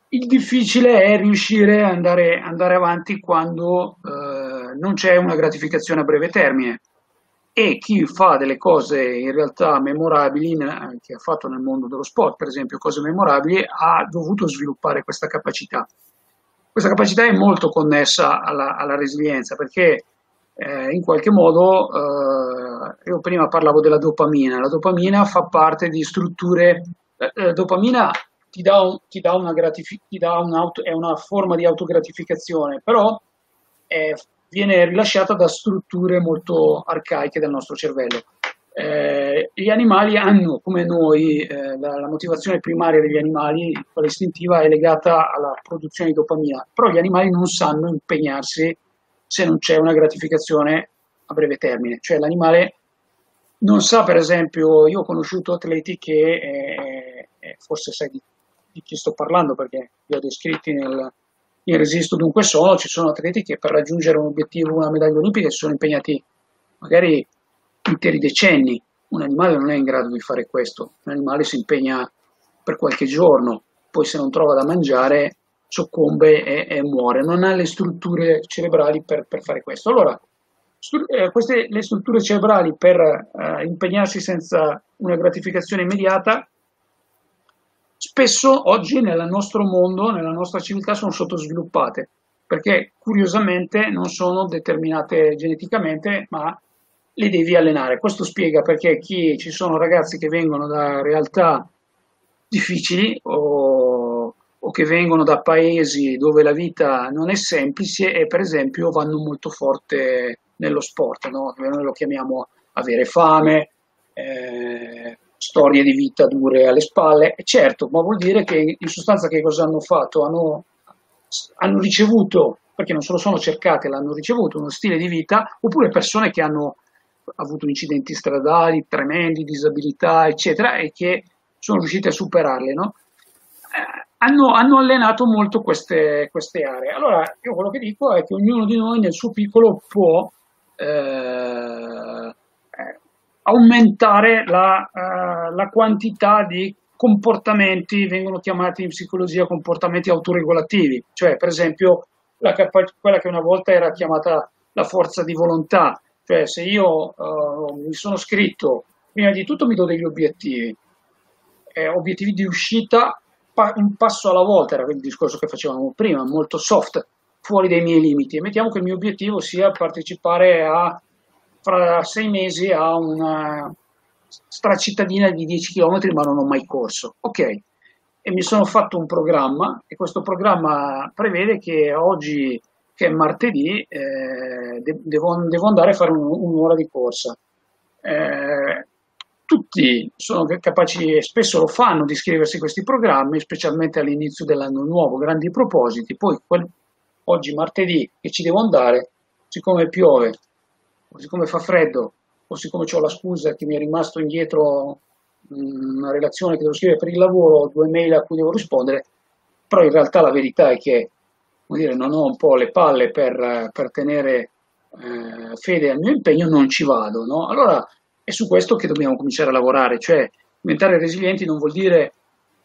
Il difficile è riuscire a andare, andare avanti quando eh, non c'è una gratificazione a breve termine e chi fa delle cose in realtà memorabili, che ha fatto nel mondo dello sport, per esempio, cose memorabili, ha dovuto sviluppare questa capacità. Questa capacità è molto connessa alla, alla resilienza perché eh, in qualche modo, eh, io prima parlavo della dopamina, la dopamina fa parte di strutture, eh, dopamina ti dà, un- ti dà una ti è una forma di autogratificazione, però è- viene rilasciata da strutture molto arcaiche del nostro cervello. Eh, gli animali hanno, come noi, eh, la, la motivazione primaria degli animali, quella istintiva, è legata alla produzione di dopamina, però gli animali non sanno impegnarsi se non c'è una gratificazione a breve termine, cioè l'animale non sa, per esempio, io ho conosciuto atleti che, eh, eh, forse sai di, di chi sto parlando perché li ho descritti nel, in Resisto Dunque Sono, ci sono atleti che per raggiungere un obiettivo, una medaglia olimpica, si sono impegnati magari interi decenni. Un animale non è in grado di fare questo, un animale si impegna per qualche giorno, poi se non trova da mangiare soccombe e, e muore, non ha le strutture cerebrali per, per fare questo. Allora, eh, queste, le strutture cerebrali per eh, impegnarsi senza una gratificazione immediata spesso oggi nel nostro mondo, nella nostra civiltà, sono sottosviluppate perché curiosamente non sono determinate geneticamente, ma le devi allenare. Questo spiega perché chi, ci sono ragazzi che vengono da realtà difficili o, o che vengono da paesi dove la vita non è semplice e per esempio vanno molto forte nello sport, no? Noi lo chiamiamo avere fame, eh, storie di vita dure alle spalle, certo, ma vuol dire che in sostanza che cosa hanno fatto? Hanno, hanno ricevuto, perché non se lo sono cercate, l'hanno ricevuto uno stile di vita, oppure persone che hanno avuto incidenti stradali tremendi, disabilità, eccetera, e che sono riusciti a superarle, no? Eh, hanno, hanno, allenato molto queste, queste, aree. Allora, io quello che dico è che ognuno di noi nel suo piccolo può eh aumentare la, uh, la, quantità di comportamenti, vengono chiamati in psicologia comportamenti autoregolativi, cioè per esempio capa- quella che una volta era chiamata la forza di volontà, cioè se io uh, mi sono scritto, prima di tutto mi do degli obiettivi, eh, obiettivi di uscita pa- un passo alla volta, era il discorso che facevamo prima, molto soft, fuori dai miei limiti. E mettiamo che il mio obiettivo sia partecipare a, fra sei mesi a una stracittadina di 10 km, ma non ho mai corso. Ok, e mi sono fatto un programma e questo programma prevede che oggi che è martedì, eh, devo, devo, andare a fare un, un'ora di corsa. Eh, tutti sono capaci e spesso lo fanno di scriversi questi programmi, specialmente all'inizio dell'anno nuovo, grandi propositi. Poi quel, oggi martedì che ci devo andare, siccome piove, siccome fa freddo, o siccome ho la scusa che mi è rimasto indietro una relazione che devo scrivere per il lavoro, due mail a cui devo rispondere, però in realtà la verità è che dire, non ho un po' le palle per, per tenere eh, fede al mio impegno, non ci vado. No? Allora è su questo che dobbiamo cominciare a lavorare, cioè diventare resilienti non vuol dire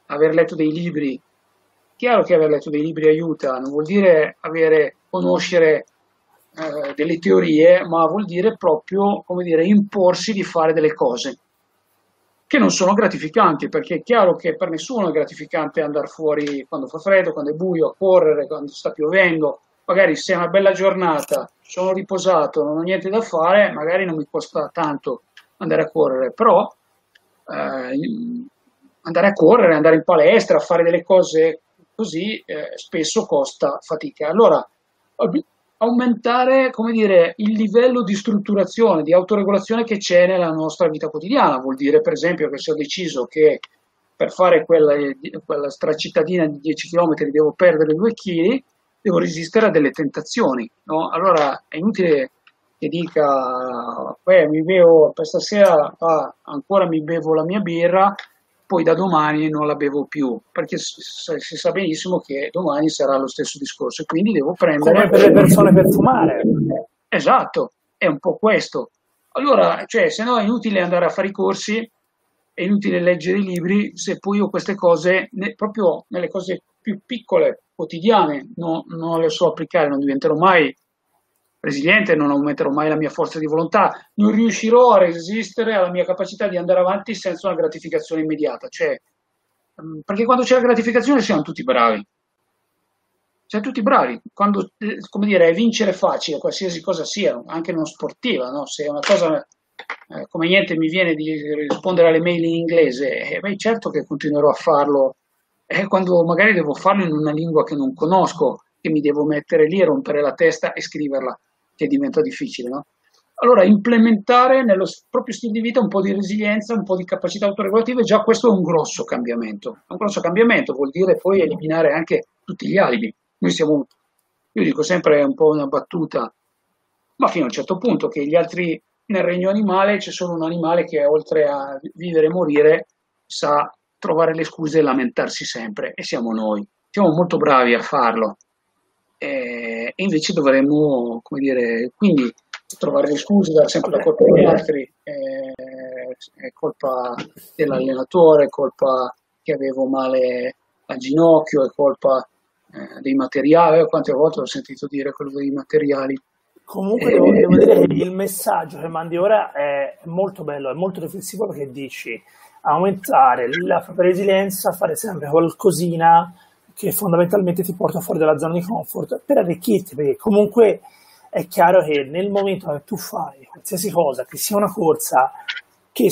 aver letto dei libri, chiaro che aver letto dei libri aiuta, non vuol dire avere, conoscere eh, delle teorie, ma vuol dire proprio, come dire, imporsi di fare delle cose che non sono gratificanti, perché è chiaro che per nessuno è gratificante andare fuori quando fa freddo, quando è buio, a correre, quando sta piovendo. Magari se è una bella giornata, sono riposato, non ho niente da fare, magari non mi costa tanto andare a correre, però eh, andare a correre, andare in palestra, fare delle cose così eh, spesso costa fatica. Allora, aumentare come dire, il livello di strutturazione, di autoregolazione che c'è nella nostra vita quotidiana. Vuol dire, per esempio, che se ho deciso che per fare quella, quella stracittadina di 10 km devo perdere 2 kg, devo resistere a delle tentazioni. No? Allora è inutile che dica, beh, mi bevo, per stasera ah, ancora mi bevo la mia birra, poi da domani non la bevo più, perché si sa benissimo che domani sarà lo stesso discorso e quindi devo prendere... Come per le persone per fumare. Esatto, è un po' questo. Allora, cioè, se no è inutile andare a fare i corsi, è inutile leggere i libri, se poi io queste cose, ne, proprio nelle cose più piccole, quotidiane, no, non le so applicare, non diventerò mai resiliente, non aumenterò mai la mia forza di volontà, non riuscirò a resistere alla mia capacità di andare avanti senza una gratificazione immediata. Cioè, mm, perché quando c'è la gratificazione siamo tutti bravi. Siamo tutti bravi. Quando, eh, come dire, è vincere facile, qualsiasi cosa sia, anche non sportiva, no? Se una cosa eh, come niente mi viene di rispondere alle mail in inglese, eh, beh, certo che continuerò a farlo. Eh, quando magari devo farlo in una lingua che non conosco, che mi devo mettere lì rompere la testa e scriverla che diventa difficile, no? Allora, implementare nello proprio stile di vita un po' di resilienza, un po' di capacità autoregolative, già questo è un grosso cambiamento. Un grosso cambiamento vuol dire poi eliminare anche tutti gli alibi. Noi siamo, io dico sempre un po' una battuta, ma fino a un certo punto che gli altri, nel regno animale c'è solo un animale che oltre a vivere e morire sa trovare le scuse e lamentarsi sempre, e siamo noi. Siamo molto bravi a farlo e invece dovremmo, come dire, quindi trovare le scuse, dare sempre la colpa agli altri, eh, è colpa dell'allenatore, è colpa che avevo male al ginocchio, è colpa eh, dei materiali, quante volte ho sentito dire quello dei materiali. Comunque devo, devo, dire che il messaggio che mandi ora è molto bello, è molto riflessivo perché dici aumentare la propria resilienza, fare sempre qualcosina che fondamentalmente ti porta fuori dalla zona di comfort per arricchirti, perché comunque è chiaro che nel momento che tu fai qualsiasi cosa, che sia una corsa, che,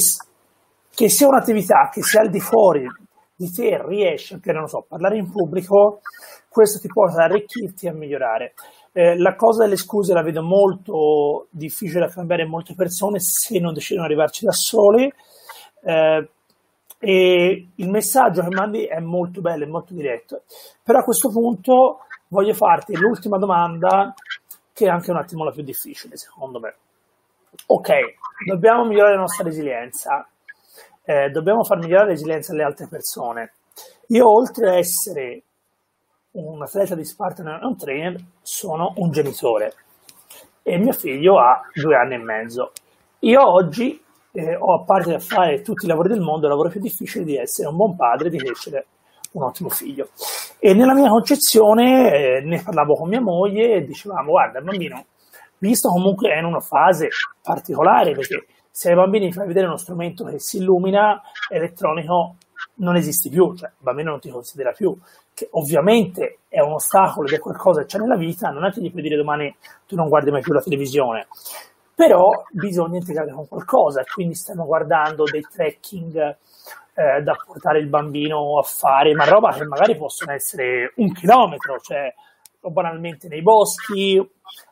che sia un'attività, che sia al di fuori di te, riesci anche, non so, a parlare in pubblico, questo ti porta ad arricchirti e a migliorare. Eh, la cosa delle scuse la vedo molto difficile da cambiare in molte persone se non decidono di arrivarci da sole. Eh, e il messaggio che mandi è molto bello, è molto diretto. Però a questo punto voglio farti l'ultima domanda, che è anche un attimo la più difficile, secondo me. Ok, dobbiamo migliorare la nostra resilienza, eh, dobbiamo far migliorare la resilienza alle altre persone. Io, oltre a essere un atleta di Spartan e un trainer, sono un genitore e mio figlio ha due anni e mezzo. Io oggi eh, ho a parte da fare tutti i lavori del mondo, il lavoro più difficile di essere un buon padre, di crescere un ottimo figlio. E nella mia concezione eh, ne parlavo con mia moglie e dicevamo, guarda, bambino, visto comunque è in una fase particolare, perché se ai bambini fai vedere uno strumento che si illumina, elettronico non esiste più, cioè il bambino non ti considera più, che ovviamente è un ostacolo ed è qualcosa che c'è nella vita, non è che gli puoi dire domani tu non guardi mai più la televisione, però bisogna integrare con qualcosa, quindi stiamo guardando dei trekking eh, da portare il bambino a fare, ma roba che magari possono essere un chilometro, cioè o banalmente nei boschi,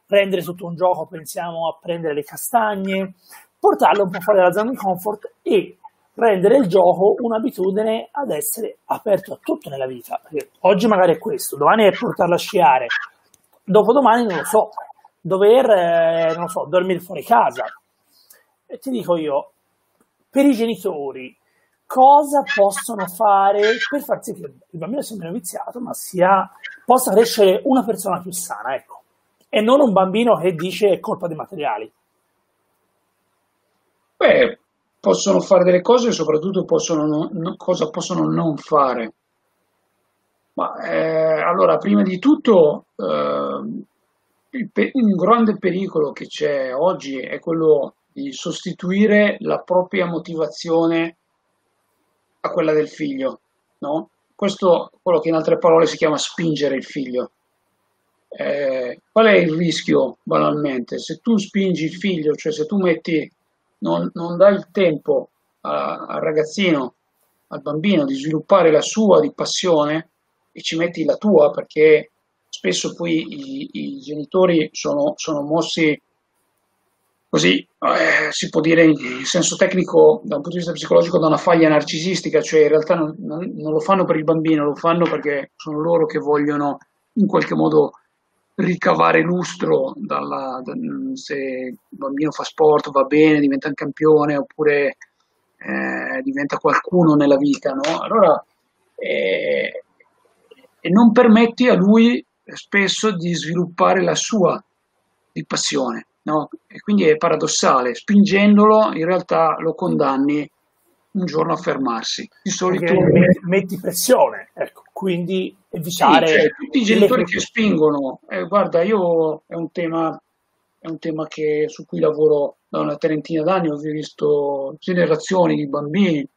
prendere tutto un gioco, pensiamo a prendere le castagne, portarlo un po' fuori dalla zona di comfort e rendere il gioco un'abitudine ad essere aperto a tutto nella vita. Perché oggi magari è questo, domani è portarlo a sciare, dopodomani non lo so, dover, eh, non so, dormire fuori casa. E ti dico io, per i genitori, cosa possono fare per far sì che il bambino sia meno viziato, ma sia, possa crescere una persona più sana, ecco. E non un bambino che dice è colpa dei materiali. Beh, possono fare delle cose soprattutto possono non, no, cosa possono non fare. Ma eh, allora, prima di tutto, eh, pe- un grande pericolo che c'è oggi è quello di sostituire la propria motivazione a quella del figlio, no? Questo è quello che in altre parole si chiama spingere il figlio. Eh, qual è il rischio banalmente? Se tu spingi il figlio, cioè se tu metti, non, non dai il tempo a, al ragazzino, al bambino di sviluppare la sua di passione e ci metti la tua perché spesso poi i, i genitori sono, sono, mossi così, eh, si può dire in senso tecnico, da un punto di vista psicologico, da una faglia narcisistica, cioè in realtà non, non, lo fanno per il bambino, lo fanno perché sono loro che vogliono in qualche modo ricavare lustro dalla, da, se il bambino fa sport, va bene, diventa un campione oppure eh, diventa qualcuno nella vita, no? Allora, eh, e non permetti a lui spesso di sviluppare la sua di passione. No? E quindi è paradossale, spingendolo in realtà lo condanni un giorno a fermarsi. Di solito metti, pressione, ecco, quindi evitare... Sì, cioè, tutti i genitori che spingono, eh, guarda, io è un tema, è un tema che, su cui lavoro da una trentina d'anni, ho visto generazioni di bambini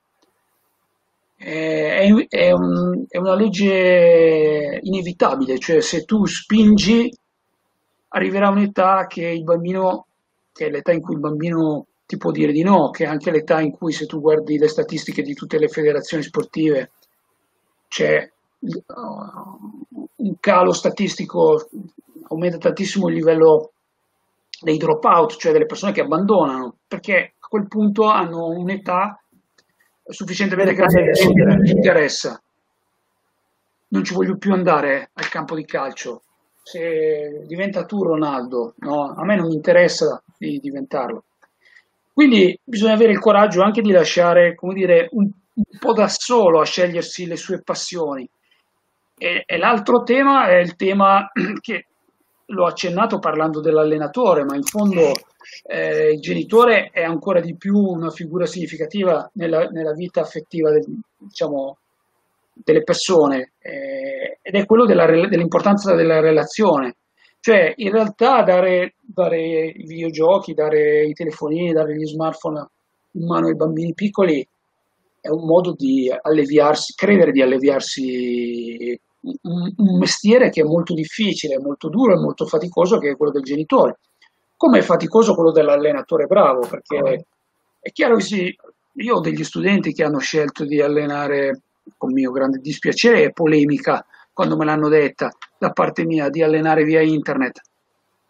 è, è, un, è, una legge inevitabile, cioè se tu spingi arriverà un'età che il bambino, che è l'età in cui il bambino ti può dire di no, che è anche l'età in cui se tu guardi le statistiche di tutte le federazioni sportive c'è uh, un calo statistico, aumenta tantissimo il livello dei dropout, cioè delle persone che abbandonano, perché a quel punto hanno un'età sufficientemente grande che non mi interessa. Non ci voglio più andare al campo di calcio. Se diventa tu Ronaldo, no? a me non mi interessa di diventarlo. Quindi bisogna avere il coraggio anche di lasciare, come dire, un, un po' da solo a scegliersi le sue passioni. E, e l'altro tema è il tema [clears throat] che l'ho accennato parlando dell'allenatore, ma in fondo eh, il genitore è ancora di più una figura significativa nella, nella vita affettiva del, diciamo, delle persone eh, ed è quello della, dell'importanza della relazione. Cioè, in realtà dare, dare, i videogiochi, dare i telefonini, dare gli smartphone in mano ai bambini piccoli è un modo di alleviarsi, credere di alleviarsi un, mestiere che è molto difficile, molto duro e molto faticoso, che è quello del genitore come è faticoso quello dell'allenatore bravo, perché è chiaro che sì, io ho degli studenti che hanno scelto di allenare, con mio grande dispiacere e polemica, quando me l'hanno detta da parte mia di allenare via internet.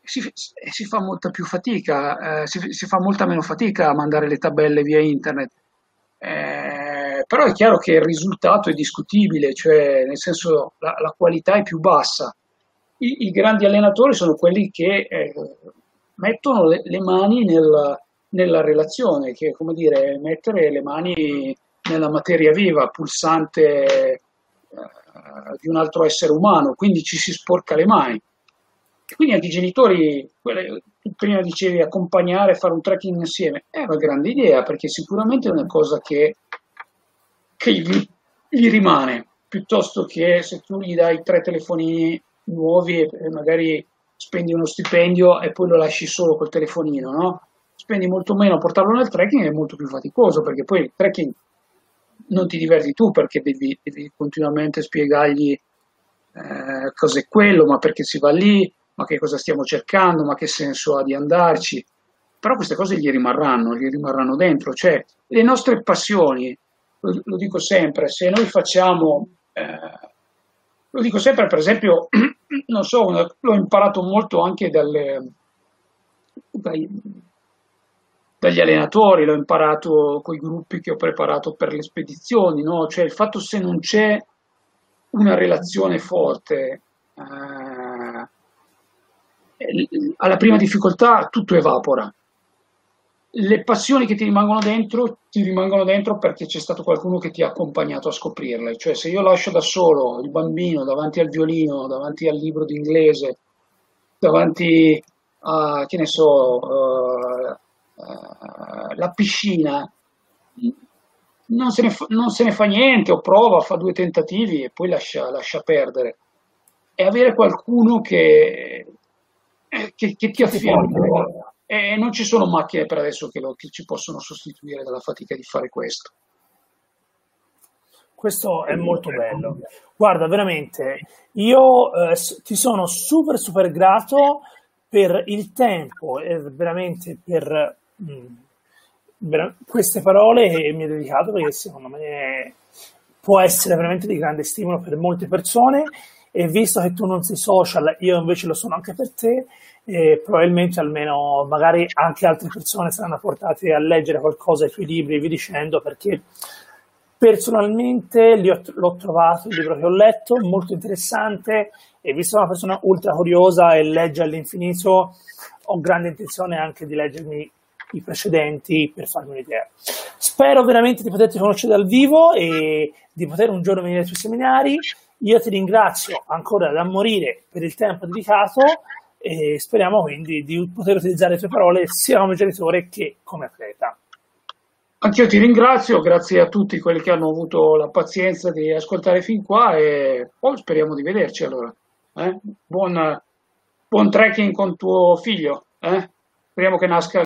Si, si fa molta più fatica, eh, si, si, fa molta meno fatica a mandare le tabelle via internet. Eh, però è chiaro che il risultato è discutibile, cioè nel senso la, la qualità è più bassa. I, I, grandi allenatori sono quelli che eh, mettono le, le mani nel, nella relazione, che è come dire mettere le mani nella materia viva, pulsante eh, di un altro essere umano, quindi ci si sporca le mani. Quindi anche i genitori, quelle, prima dicevi accompagnare, fare un trekking insieme, è una grande idea perché sicuramente è una cosa che, che gli, gli rimane, piuttosto che se tu gli dai tre telefonini nuovi e magari spendi uno stipendio e poi lo lasci solo col telefonino, no? Spendi molto meno a portarlo nel trekking è molto più faticoso perché poi il trekking non ti diverti tu perché devi, devi continuamente spiegargli eh, cos'è quello, ma perché si va lì, ma che cosa stiamo cercando, ma che senso ha di andarci. Però queste cose gli rimarranno, gli rimarranno dentro. Cioè, le nostre passioni, lo, lo dico sempre, se noi facciamo, eh, lo dico sempre per esempio, [clears throat] non so, l'ho imparato molto anche dalle, dai, dagli allenatori, l'ho imparato con i gruppi che ho preparato per le spedizioni, no? cioè il fatto se non c'è una relazione forte, eh, alla prima difficoltà tutto evapora. Le passioni che ti rimangono dentro, ti rimangono dentro perché c'è stato qualcuno che ti ha accompagnato a scoprirle. Cioè se io lascio da solo il bambino davanti al violino, davanti al libro d'inglese, davanti a, che ne so, uh, uh, la piscina, non se, fa, non se, ne fa, niente o prova, fa due tentativi e poi lascia, lascia perdere. E avere qualcuno che, che, che ti affianca. E non ci sono macchine per adesso che, lo, che ci possono sostituire dalla fatica di fare questo. Questo è molto bello. Guarda, veramente, io eh, ti sono super, super grato per il tempo e veramente per mh, mm, queste parole che mi hai dedicato perché secondo me può essere veramente di grande stimolo per molte persone e visto che tu non sei social, io invece lo sono anche per te, e probabilmente almeno magari anche altre persone saranno portate a leggere qualcosa tuoi libri e vi dicendo perché personalmente ho, l'ho trovato il libro che ho letto molto interessante e visto una persona ultra curiosa e legge all'infinito ho grande intenzione anche di leggermi i precedenti per farmi un'idea. Spero veramente di poterti conoscere dal vivo e di poter un giorno venire ai tuoi seminari. Io ti ringrazio ancora da morire per il tempo dedicato e speriamo quindi di poter utilizzare le tue parole sia come genitore che come atleta. Anch'io ti ringrazio, grazie a tutti quelli che hanno avuto la pazienza di ascoltare fin qua e poi speriamo di vederci allora. Eh? Buon, buon trekking con tuo figlio, eh? speriamo che nasca